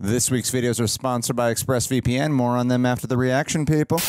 This week's videos are sponsored by ExpressVPN. More on them after the reaction, people.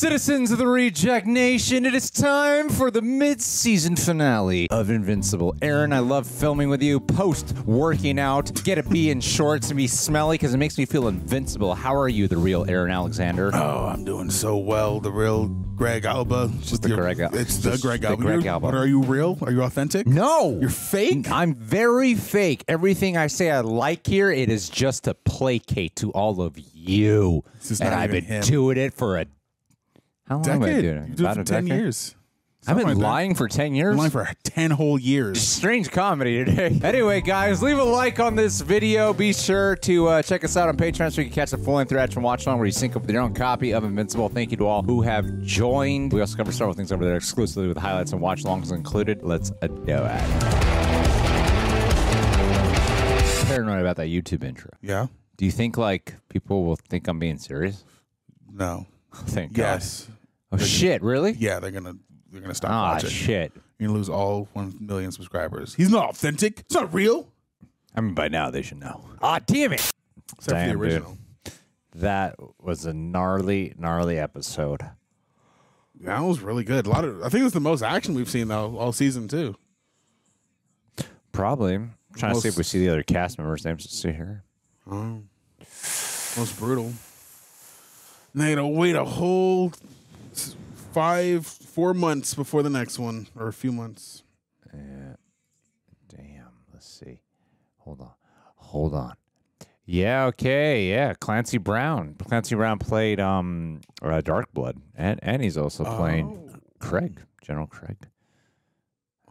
Citizens of the Reject Nation, it is time for the mid-season finale of Invincible. Aaron, I love filming with you post working out. Get a bee in shorts and be smelly because it makes me feel invincible. How are you, the real Aaron Alexander? Oh, I'm doing so well. The real Greg Alba. Just the Greg Alba. It's the Greg the Alba. Greg You're- Alba. But are you real? Are you authentic? No. You're fake? I'm very fake. Everything I say I like here, it is just to placate to all of you. This is and I've been him. doing it for a how long have I been Decade. doing it? You did it About for a 10 decade? years. I've been Something like lying for 10 years. Lying for 10 whole years. Strange comedy today. Anyway, guys, leave a like on this video. Be sure to uh, check us out on Patreon so you can catch the full length reaction watch along where you sync up with your own copy of Invincible. Thank you to all who have joined. We also cover several things over there exclusively with highlights and watch alongs included. Let's uh, do it. Paranoid about that YouTube intro. Yeah? Do you think like people will think I'm being serious? No. Thank God. Yes. Oh shit! Really? Yeah, they're gonna they're gonna stop Ah watching. shit. You're gonna lose all one million subscribers. He's not authentic. It's not real. I mean, by now they should know. Ah, damn it! Except for Damn, the dude. original. That was a gnarly, gnarly episode. That was really good. A lot of I think it's the most action we've seen though all season too. Probably. I'm trying to see if we see the other cast members' names. Let's see here. Oh. Most brutal. And they had to wait a whole s- five, four months before the next one, or a few months. Damn. Let's see. Hold on. Hold on. Yeah. Okay. Yeah. Clancy Brown. Clancy Brown played um uh, Darkblood, and and he's also playing Kregg, General Kregg.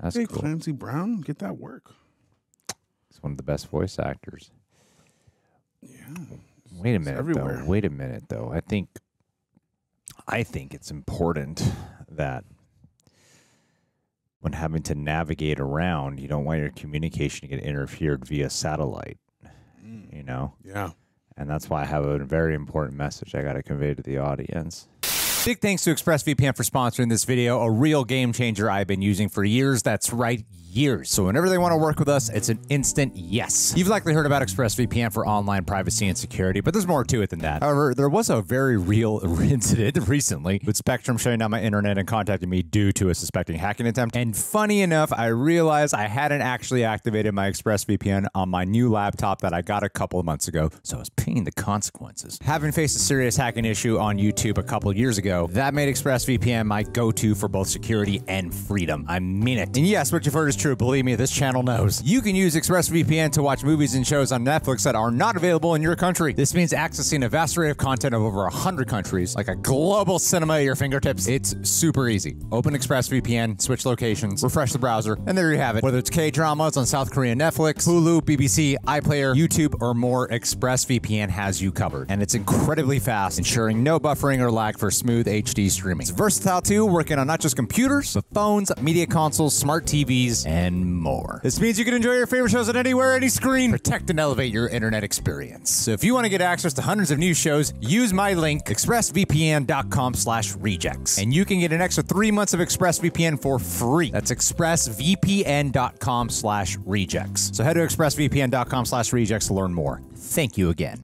That's Hey, cool. Clancy Brown, get that work. He's one of the best voice actors. Yeah. Wait a minute though. Wait a minute though. I think I think it's important that when having to navigate around, you don't want your communication to get interfered via satellite. Mm. You know? Yeah. And that's why I have a very important message I got to convey to the audience. Big thanks to ExpressVPN for sponsoring this video, a real game changer I've been using for years. That's right, years. So whenever they want to work with us, it's an instant yes. You've likely heard about ExpressVPN for online privacy and security, but there's more to it than that. However, there was a very real incident recently with Spectrum shutting down my internet and contacting me due to a suspecting hacking attempt. And funny enough, I realized I hadn't actually activated my ExpressVPN on my new laptop that I got a couple of months ago, so I was paying the consequences. Having faced a serious hacking issue on YouTube a couple years ago, that made ExpressVPN my go-to for both security and freedom. I mean it. And yes, what you've heard is true. Believe me, this channel knows. You can use ExpressVPN to watch movies and shows on Netflix that are not available in your country. This means accessing a vast array of content of over 100 countries, like a global cinema at your fingertips. It's super easy. Open ExpressVPN, switch locations, refresh the browser, and there you have it. Whether it's K-dramas on South Korean Netflix, Hulu, BBC, iPlayer, YouTube, or more, ExpressVPN has you covered. And it's incredibly fast, ensuring no buffering or lag for smooth HD streaming. It's versatile too, working on not just computers, but phones, media consoles, smart TVs, and more. This means you can enjoy your favorite shows on anywhere, any screen. Protect and elevate your internet experience. So if you want to get access to hundreds of new shows, use my link, expressvpn.com slash rejects. And you can get an extra three months of ExpressVPN for free. That's expressvpn.com slash rejects. So head to expressvpn.com slash rejects to learn more. Thank you again.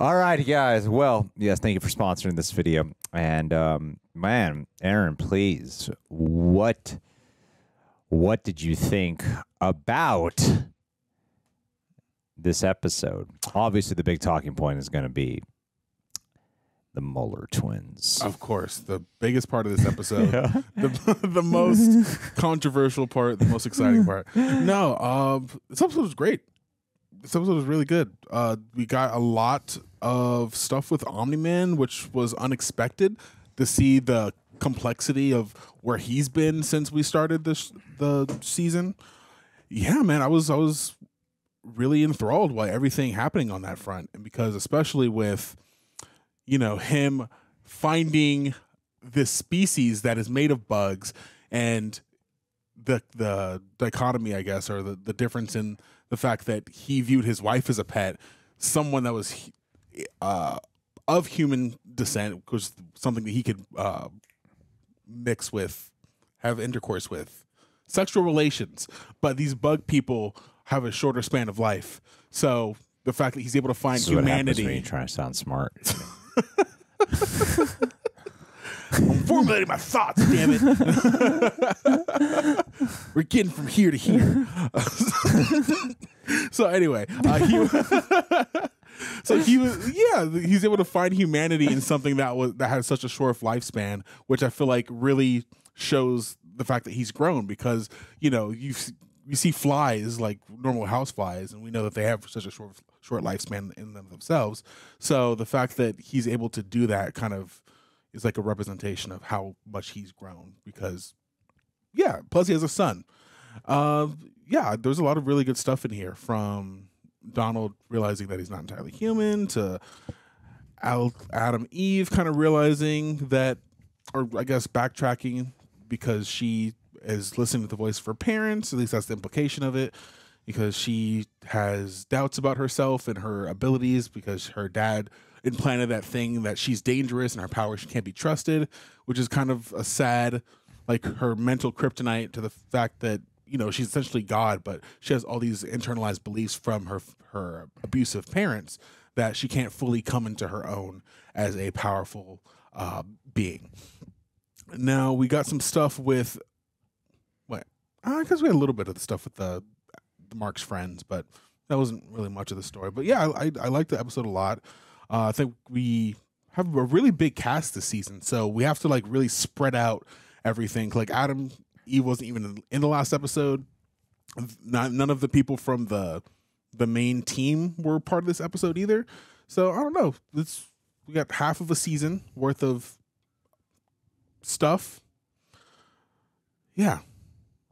All right, guys. Well, yes, thank you for sponsoring this video. And um, man, Aaron, please, what what did you think about this episode. Obviously, the big talking point is going to be the Mauler twins. Of course, the biggest part of this episode, the, the most controversial part, the most exciting part. No, um, this episode was great. This episode was really good. Uh, we got a lot of stuff with Omni Man, which was unexpected to see the complexity of where he's been since we started this the season. Yeah, man, I was I was really enthralled by everything happening on that front, and because especially with you know him finding this species that is made of bugs and the the dichotomy i guess or the, the difference in the fact that he viewed his wife as a pet someone that was uh, of human descent was something that he could uh, mix with have intercourse with sexual relations but these bug people have a shorter span of life so the fact that he's able to find This happens when you humanity try to sound smart. I'm formulating my thoughts, damn it. We're getting from here to here. so anyway, uh, he so he was yeah, he's able to find humanity in something that was that had such a short lifespan, which I feel like really shows the fact that he's grown because you know you you see flies like normal house flies, and we know that they have such a short short lifespan in them themselves. So the fact that he's able to do that kind of is like a representation of how much he's grown because yeah plus he has a son uh, yeah there's a lot of really good stuff in here from donald realizing that he's not entirely human to Al- Atom Eve kind of realizing that or i guess backtracking because she is listening to the voice of her parents at least that's the implication of it because she has doubts about herself and her abilities because her dad implanted that thing that she's dangerous and her powers can't be trusted, which is kind of a sad, like her mental kryptonite to the fact that you know she's essentially God, but she has all these internalized beliefs from her her abusive parents that she can't fully come into her own as a powerful uh, being. Now we got some stuff with what I guess we had a little bit of the stuff with the, the Mark's friends, but that wasn't really much of the story. But yeah, I I, I liked the episode a lot. Uh, I think we have a really big cast this season, so we have to like really spread out everything. Like Atom Eve wasn't even in, the last episode. Not, none of the people from the the main team were part of this episode either. So I don't know. It's we got half of a season worth of stuff. Yeah,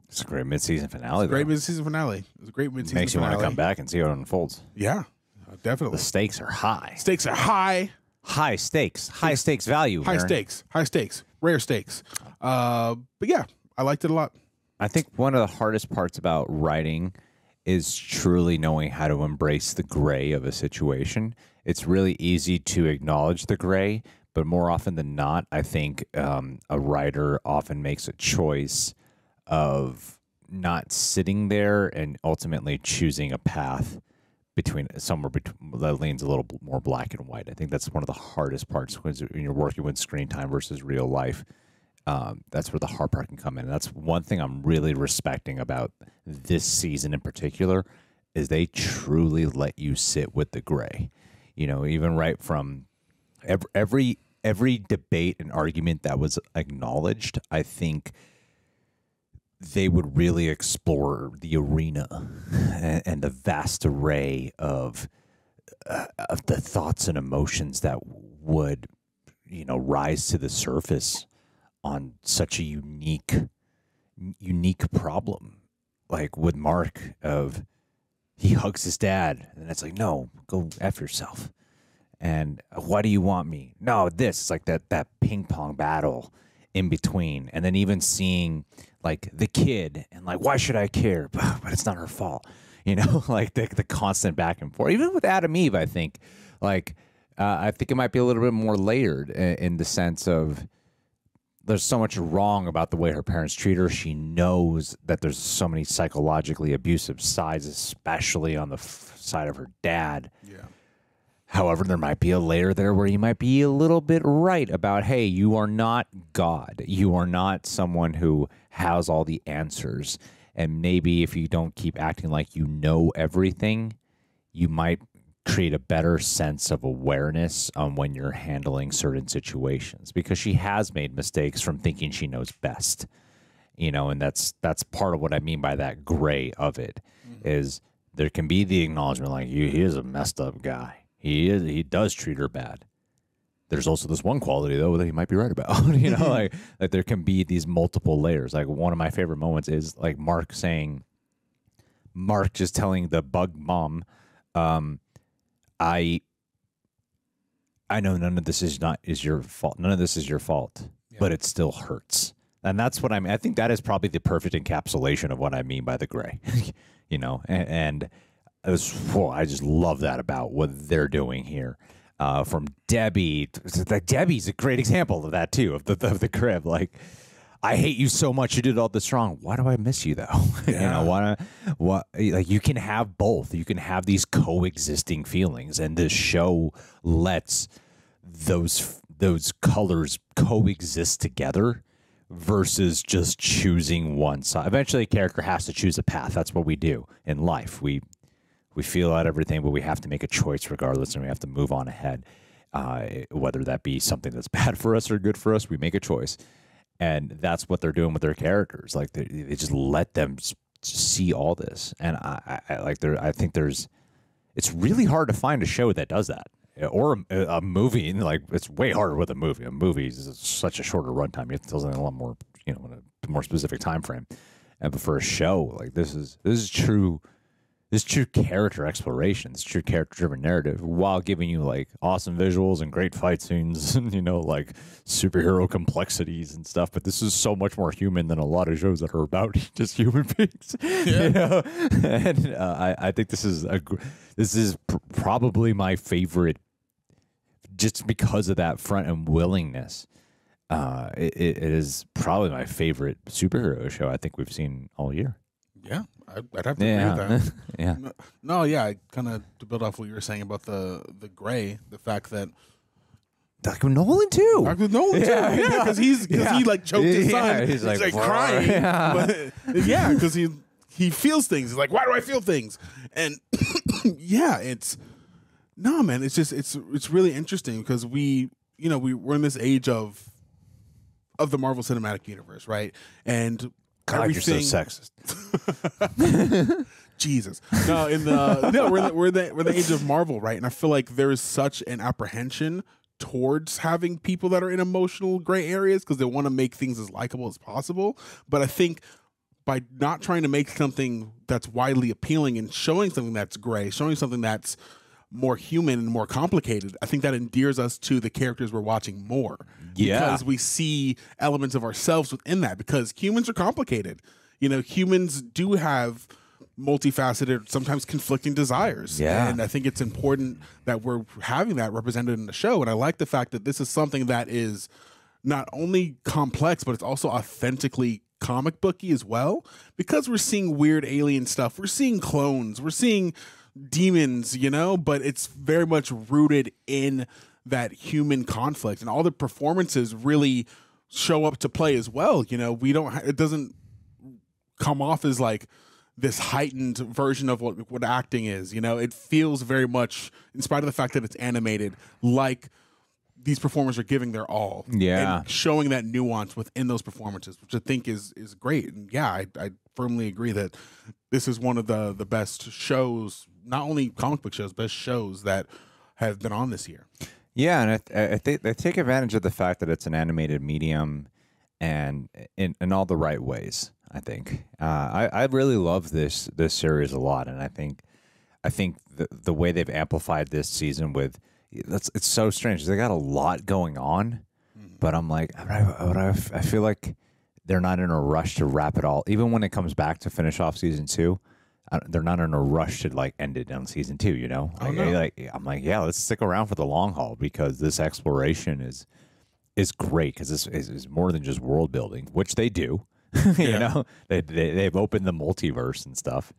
It's a great mid-season finale. great mid-season finale. It's a great mid-season finale. Makes you finale. want to come back and see how it unfolds. Yeah, definitely. The stakes are high. Stakes are high. High stakes. High stakes value. high Aaron. stakes, high stakes, rare stakes. Uh, but yeah, I liked it a lot. I think one of the hardest parts about writing is truly knowing how to embrace the gray of a situation. It's really easy to acknowledge the gray, but more often than not, I think um, a writer often makes a choice of not sitting there and ultimately choosing a path between somewhere between that leans a little more black and white. I think that's one of the hardest parts when when you're working with screen time versus real life. Um, that's where the hard part can come in. And that's one thing I'm really respecting about this season in particular is they truly let you sit with the gray. You know, even right from every every, every debate and argument that was acknowledged, I think they would really explore the arena and, and the vast array of uh, of the thoughts and emotions that would you know rise to the surface on such a unique unique problem like with mark of he hugs his dad and it's like no go f yourself. And why do you want me? No this it's like that that ping pong battle in between and then even seeing like the kid and like why should i care? But it's not her fault you know like the, the constant back and forth. Even with Atom Eve i think like uh, i think it might be a little bit more layered in, in the sense of there's so much wrong about the way her parents treat her. She knows that there's so many psychologically abusive sides, especially on the f- side of her dad. Yeah. However, there might be a layer there where you might be a little bit right about, hey, you are not God. You are not someone who has all the answers. And maybe if you don't keep acting like you know everything, you might create a better sense of awareness on when you're handling certain situations because she has made mistakes from thinking she knows best you know and that's that's part of what i mean by that gray of it is there can be the acknowledgement like he is a messed up guy. He is he does treat her bad. There's also this one quality though that he might be right about you know like like there can be these multiple layers. Like one of my favorite moments is like mark saying mark just telling the bug mom um i i know none of this is not is your fault none of this is your fault but it still hurts and that's what i mean i think that is probably the perfect encapsulation of what i mean by the gray you know and, and it was, whoa, I just love that about what they're doing here. Uh, from Debbie, like Debbie's a great example of that too, of the of the crib. Like, I hate you so much. You did all this wrong. Why do I miss you though? you know, why? What? Like, you can have both. You can have these coexisting feelings, and this show lets those those colors coexist together versus just choosing one side. Eventually, a character has to choose a path. That's what we do in life. We we feel out everything, but we have to make a choice regardless, and we have to move on ahead. Uh, whether that be something that's bad for us or good for us, we make a choice, and that's what they're doing with their characters. Like they, they just let them see all this, and I, I, like there. I think there's. It's really hard to find a show that does that, uh, or a, a movie. Like it's way harder with a movie. A movie is such a shorter runtime. You have a lot more, you know, in a more specific time frame. And but for a show like this is this is true this true character exploration, this true character driven narrative, while giving you like awesome visuals and great fight scenes and you know like superhero complexities and stuff. But this is so much more human than a lot of shows that are about just human beings. You know, and uh, I I think this is a this is pr- probably my favorite, just because of that front and willingness. Uh, it, it is probably my favorite superhero show I think we've seen all year. Yeah, I'd have to agree with Yeah, that. yeah. No, no, yeah, I kind of to build off what you were saying about the the gray, the fact that Like Nolan too. Dr. Nolan too, Yeah, yeah, yeah. because he's because Yeah. he like choked his Yeah, son, he's like, like, crying, Yeah. but yeah, because he he feels things. He's like, why do I feel things? And yeah, it's no man, it's just it's it's really interesting because we you know we we're in this age of of the Marvel Cinematic Universe, right? And God, you're so sexist. Jesus. No, in the no, we're in the, we're the we're the age of Marvel, right? And I feel like there is such an apprehension towards having people that are in emotional gray areas because they want to make things as likable as possible. But I think by not trying to make something that's widely appealing and showing something that's gray, showing something that's more human and more complicated, I think that endears us to the characters we're watching more. Yeah. Because we see elements of ourselves within that because humans are complicated. You know, humans do have multifaceted, sometimes conflicting desires. Yeah. And I think it's important that we're having that represented in the show. And I like the fact that this is something that is not only complex, but it's also authentically comic booky as well. Because we're seeing weird alien stuff, we're seeing clones, we're seeing demons, you know, but it's very much rooted in that human conflict and all the performances really show up to play as well. You know, we don't, it doesn't come off as like this heightened version of what what acting is. You know, it feels very much, in spite of the fact that it's animated, like these performers are giving their all. Yeah. and showing that nuance within those performances, which I think is is great. And yeah, I, I firmly agree that this is one of the the best shows, not only comic book shows, best shows that have been on this year. Yeah, and I, th- I think they take advantage of the fact that it's an animated medium, and in, in all the right ways. I think uh, I I really love this this series a lot, and I think I think the the way they've amplified this season with that's it's so strange. They got a lot going on, mm-hmm. but I'm like I, I, I feel like they're not in a rush to wrap it all. Even when it comes back to finish off season two, I, they're not in a rush to like end it on season two. You know, oh, like, no. like I'm like yeah, let's stick around for the long haul because this exploration is is great because this is, is more than just world building, which they do. you Yeah. know, they, they they've opened the multiverse and stuff,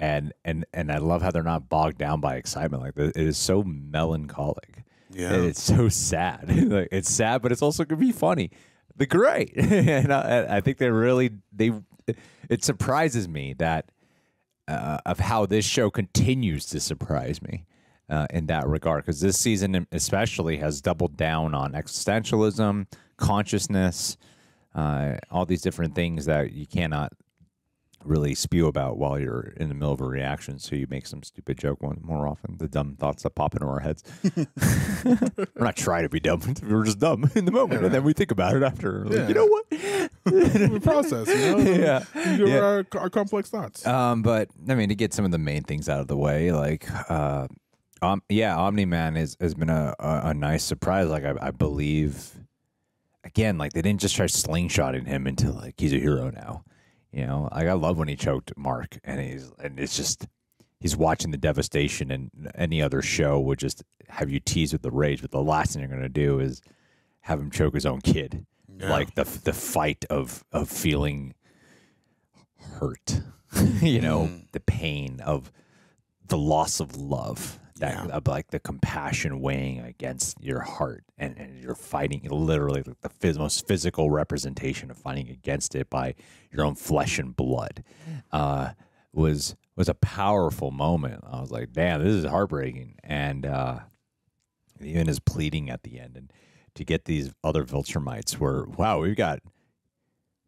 and and and I love how they're not bogged down by excitement. Like it is so melancholic. Yeah. And it's so sad. like, it's sad, but it's also gonna be funny. The great, and I, I think they really they. It surprises me that uh, of how this show continues to surprise me uh, in that regard. Because this season, especially, has doubled down on existentialism, consciousness, uh, all these different things that you cannot really spew about while you're in the middle of a reaction. So you make some stupid joke one more often. The dumb thoughts that pop into our heads. we're not trying to be dumb. We're just dumb in the moment, and then we think about it after. Like, Yeah. You know what? we process, you know. Yeah. Yeah. Our, our complex thoughts. Um, but I mean, to get some of the main things out of the way, like, uh, um, yeah, Omni Man has has been a, a, a nice surprise. Like, I, I believe, again, like they didn't just try slingshotting him into like he's a hero now. You know, like I love when he choked Mark, and he's and it's just he's watching the devastation, and any other show would just have you tease with the rage. But the last thing you're gonna do is have him choke his own kid. Like the the fight of of feeling hurt, you know, mm. the pain of the loss of love, that Yeah. of like the compassion weighing against your heart, and, and you're fighting literally like the phys- most physical representation of fighting against it by your own flesh and blood, uh, was was a powerful moment. I was like, damn, this is heartbreaking, and uh, even his pleading at the end, and to get these other Viltrumites were wow, we've got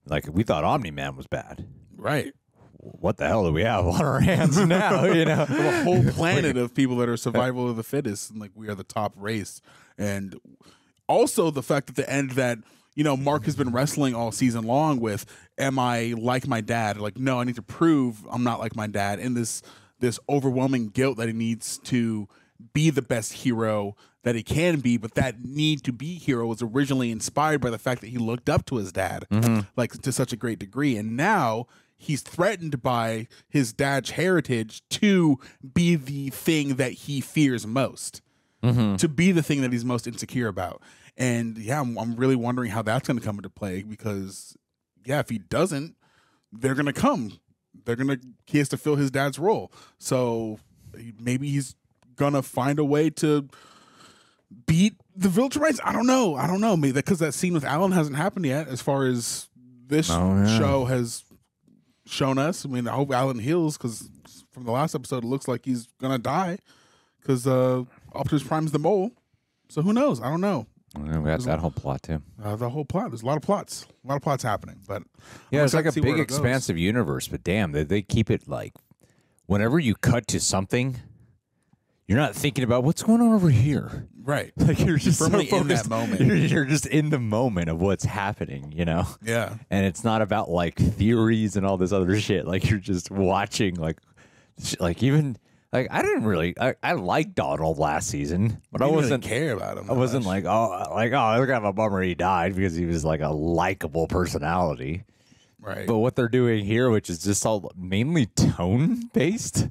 like we thought Omni Man was bad right. What the hell do we have on our hands now? You know, a whole planet of people that are survival of the fittest and like we are the top race. And also the fact at the end that you know mark has been wrestling all season long with am i like my dad? Like no i need to prove i'm not like my dad. And this this overwhelming guilt that he needs to be the best hero that he can be but that need to be hero was originally inspired by the fact that he looked up to his dad mm-hmm. like to such a great degree. And now he's threatened by his dad's heritage to be the thing that he fears most mm-hmm. to be the thing that he's most insecure about and yeah i'm, I'm really wondering how that's going to come into play because yeah if he doesn't they're going to come they're going to he has to fill his dad's role so maybe he's going to find a way to beat the Viltrumites. I don't know. I don't know. Maybe because that scene with Allen hasn't happened yet, as far as this Oh, yeah. show has shown us. I mean, I hope Allen heals because from the last episode, it looks like he's gonna die because uh, Optimus Prime's the mole. So who knows? I don't know. we got that whole plot too. Uh, the whole plot. There's a lot of plots. A lot of plots happening. But Yeah, it's like a to see where big, expansive universe, but damn, they, they keep it like whenever you cut to something, you're not thinking about what's going on over here. Right. Like you're just so Firmly in that moment. You're, you're just in the moment of what's happening, you know. Yeah. and it's not about like theories and all this other shit. Like you're just watching, like, like even like I didn't really I, I liked Donald last season, but I wasn't care about him. I wasn't much. like oh like oh it's kind of a bummer he died because he was like a likable personality. right. But what they're doing here, which is just all mainly tone based,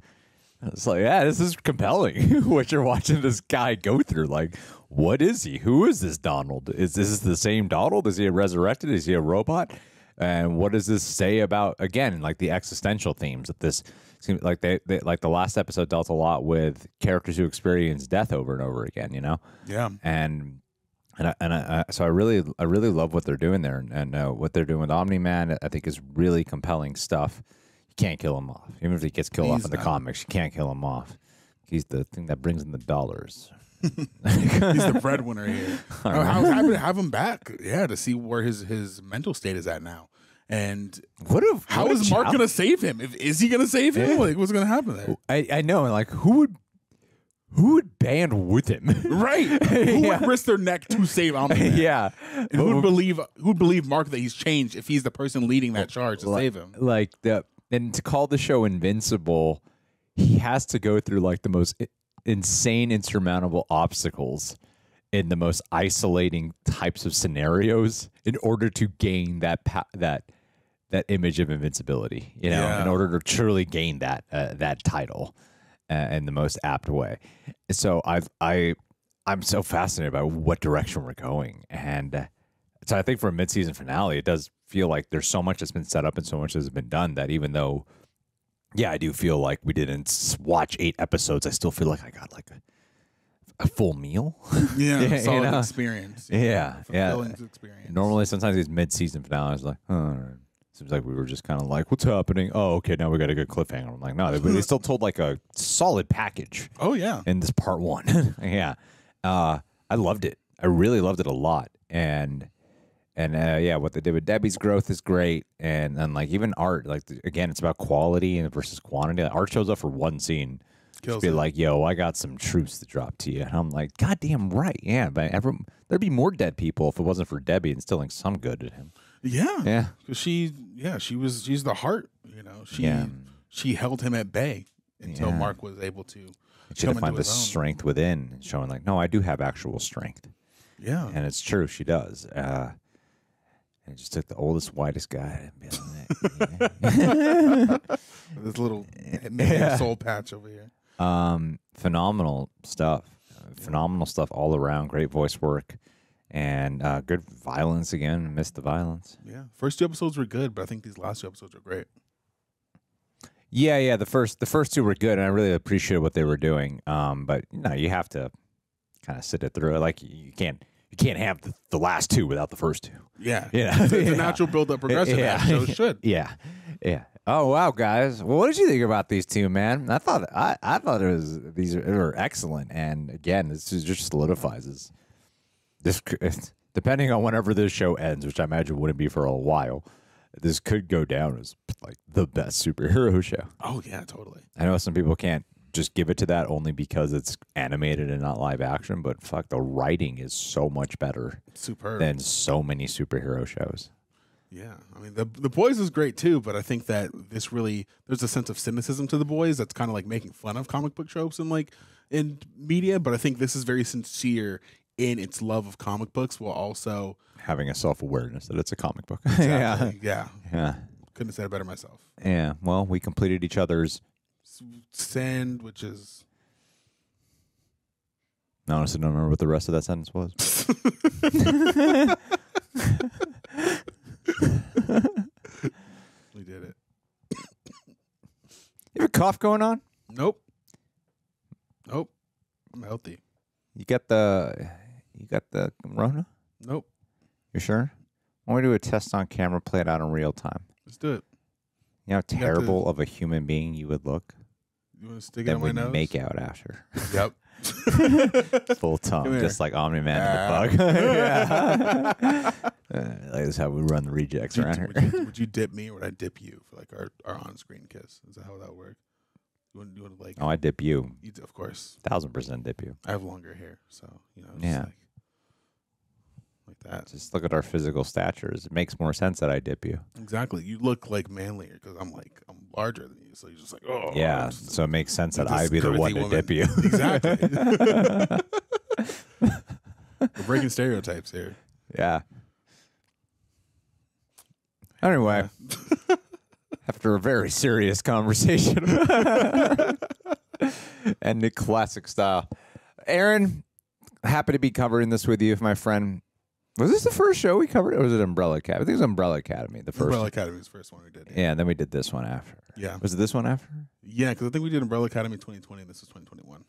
it's like, yeah, this is compelling. what you're watching this guy go through. Like, what is he? Who is this Donald? Is this the same Donald? Is he resurrected? Is he a robot? And what does this say about again, like the existential themes that this seems like they, they like the last episode dealt a lot with characters who experience death over and over again, you know? yeah. and and I, and I, I- so I really I really love what they're doing there, and, and uh, what they're doing with Omni Man I think is really compelling stuff. You can't kill him off, even if he gets killed off in the not. comics. You can't kill him off. He's the thing that brings in the dollars. He's the breadwinner here. I was happy to have him back. Yeah, to see where his his mental state is at now. And What if how what a is Mark challenge. to save him? If, is he to save him? Like, what's to happen there? I I know, and like who would who would band with him? Right? Who would risk their neck to save Omni? Yeah, And who would believe who would believe Mark that he's changed if he's the person leading that charge to save him? Like the and to call the show invincible, he has to go through like the most insane, insurmountable obstacles in the most isolating types of scenarios in order to gain that pa- that that image of invincibility. You know, in order to truly gain that uh, that title uh, in the most apt way. So I've I I'm so fascinated by what direction we're going and. Uh, so I think for a mid-season finale, it does feel like there's so much that's been set up and so much that's been done that even though, yeah, I do feel like we didn't watch eight episodes, I still feel like I got like a, a full meal. Yeah, Yeah, you solid know? experience. yeah, yeah. Fulfilling experience. Normally, sometimes these mid-season finales, like, oh, all right. Seems like we were just kind of like, "What's happening?" Oh, okay, now we got a good cliffhanger. I'm like, no, they, they still told like a solid package Oh yeah. in this part one. yeah, uh, I loved it. I really loved it a lot, and and uh, yeah, what they did with Debbie's growth is great, and and like even art, like again, it's about quality and versus quantity. art shows up for one scene. Kills Just be it. like, yo, I got some truths to drop to you. And I'm like, God damn right. Yeah, but every, there'd be more dead people if it wasn't for Debbie instilling some good in him. Yeah. Yeah. 'Cause she yeah, she was she's the heart, you know. She Yeah. she held him at bay until Yeah. Mark was able to She come had to find into the strength within showing like, no, I do have actual strength. Yeah. And it's true, she does. Uh, it just took the oldest, whitest guy. and be like, yeah. This little man soul patch over here. um, phenomenal stuff. Uh, Phenomenal stuff all around. Great voice work. And uh, good violence again. Missed the violence. Yeah. First two episodes were good, but I think these last two episodes are great. Yeah, yeah. The first the first two were good, and I really appreciated what they were doing. Um, but you know, you have to kind of sit it through. Like you can't you can't have the, the last two without the first two. Yeah. Yeah. It's, a Yeah. natural build up progression. Yeah. Should. Yeah, yeah. Oh wow, guys. Well, what did you think about these two, man? I thought I, I thought it was these are, excellent, and again, this is just solidifies this. This depending on whenever this show ends, which I imagine wouldn't be for a while. This could go down as like the best superhero show. Oh yeah, totally. I know some people can't just give it to that only because it's animated and not live action, but fuck, the writing is so much better Superb. than so many superhero shows. Yeah, I mean the the boys is great too, but I think that this really there's a sense of cynicism to the boys that's kind of like making fun of comic book tropes and like in media, but I think this is very sincere in its love of comic books while also Having a self awareness that it's a comic book. yeah. Yeah, Yeah. couldn't have said it better myself. Yeah. Well, we completed each other's. S- Sand, which is I honestly don't remember what the rest of that sentence was. we did it. You have a cough going on? Nope, nope, I'm healthy. You got the. You got the Rona? Nope, You sure? Why don't we do a test on camera, play it out in real time? let's do it. You know how to- terrible of a human being you would look? You want to stick it Then on my we nose? make out after. Yep. Full tongue, just like Omni Man Ah. and the bug. yeah. Uh, like this how we run the rejects Would around you, here. would, you, would you dip me or would I dip you for like our, our on screen kiss? Is that how that would work? You want, you want to like, Oh, I dip you. you, of course. Thousand percent dip you. I have longer hair, so you know, Yeah. like, like that. Just look at our physical statures. It makes more sense that I dip you. Exactly. You look like manlier because I'm like I'm larger than you, so you're just like, oh, yeah. Just- So it makes sense that I be the one to woman. dip you. Exactly. We're breaking stereotypes here. yeah. Anyway, after a very serious conversation and the classic style, Aaron, happy to be covering this with you, if my friend. Was this the first show we covered, or was it Umbrella Academy? I think it was Umbrella Academy, the first. Umbrella Academy was the first one we did. Yeah, and then we did this one after. Yeah, Was it this one after? yeah, because I think we did Umbrella Academy 2020, and this is 2021.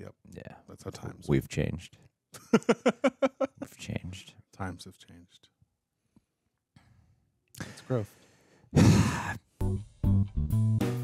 Yep. Yeah. That's how times We've changed. We've changed. times have changed. It's growth.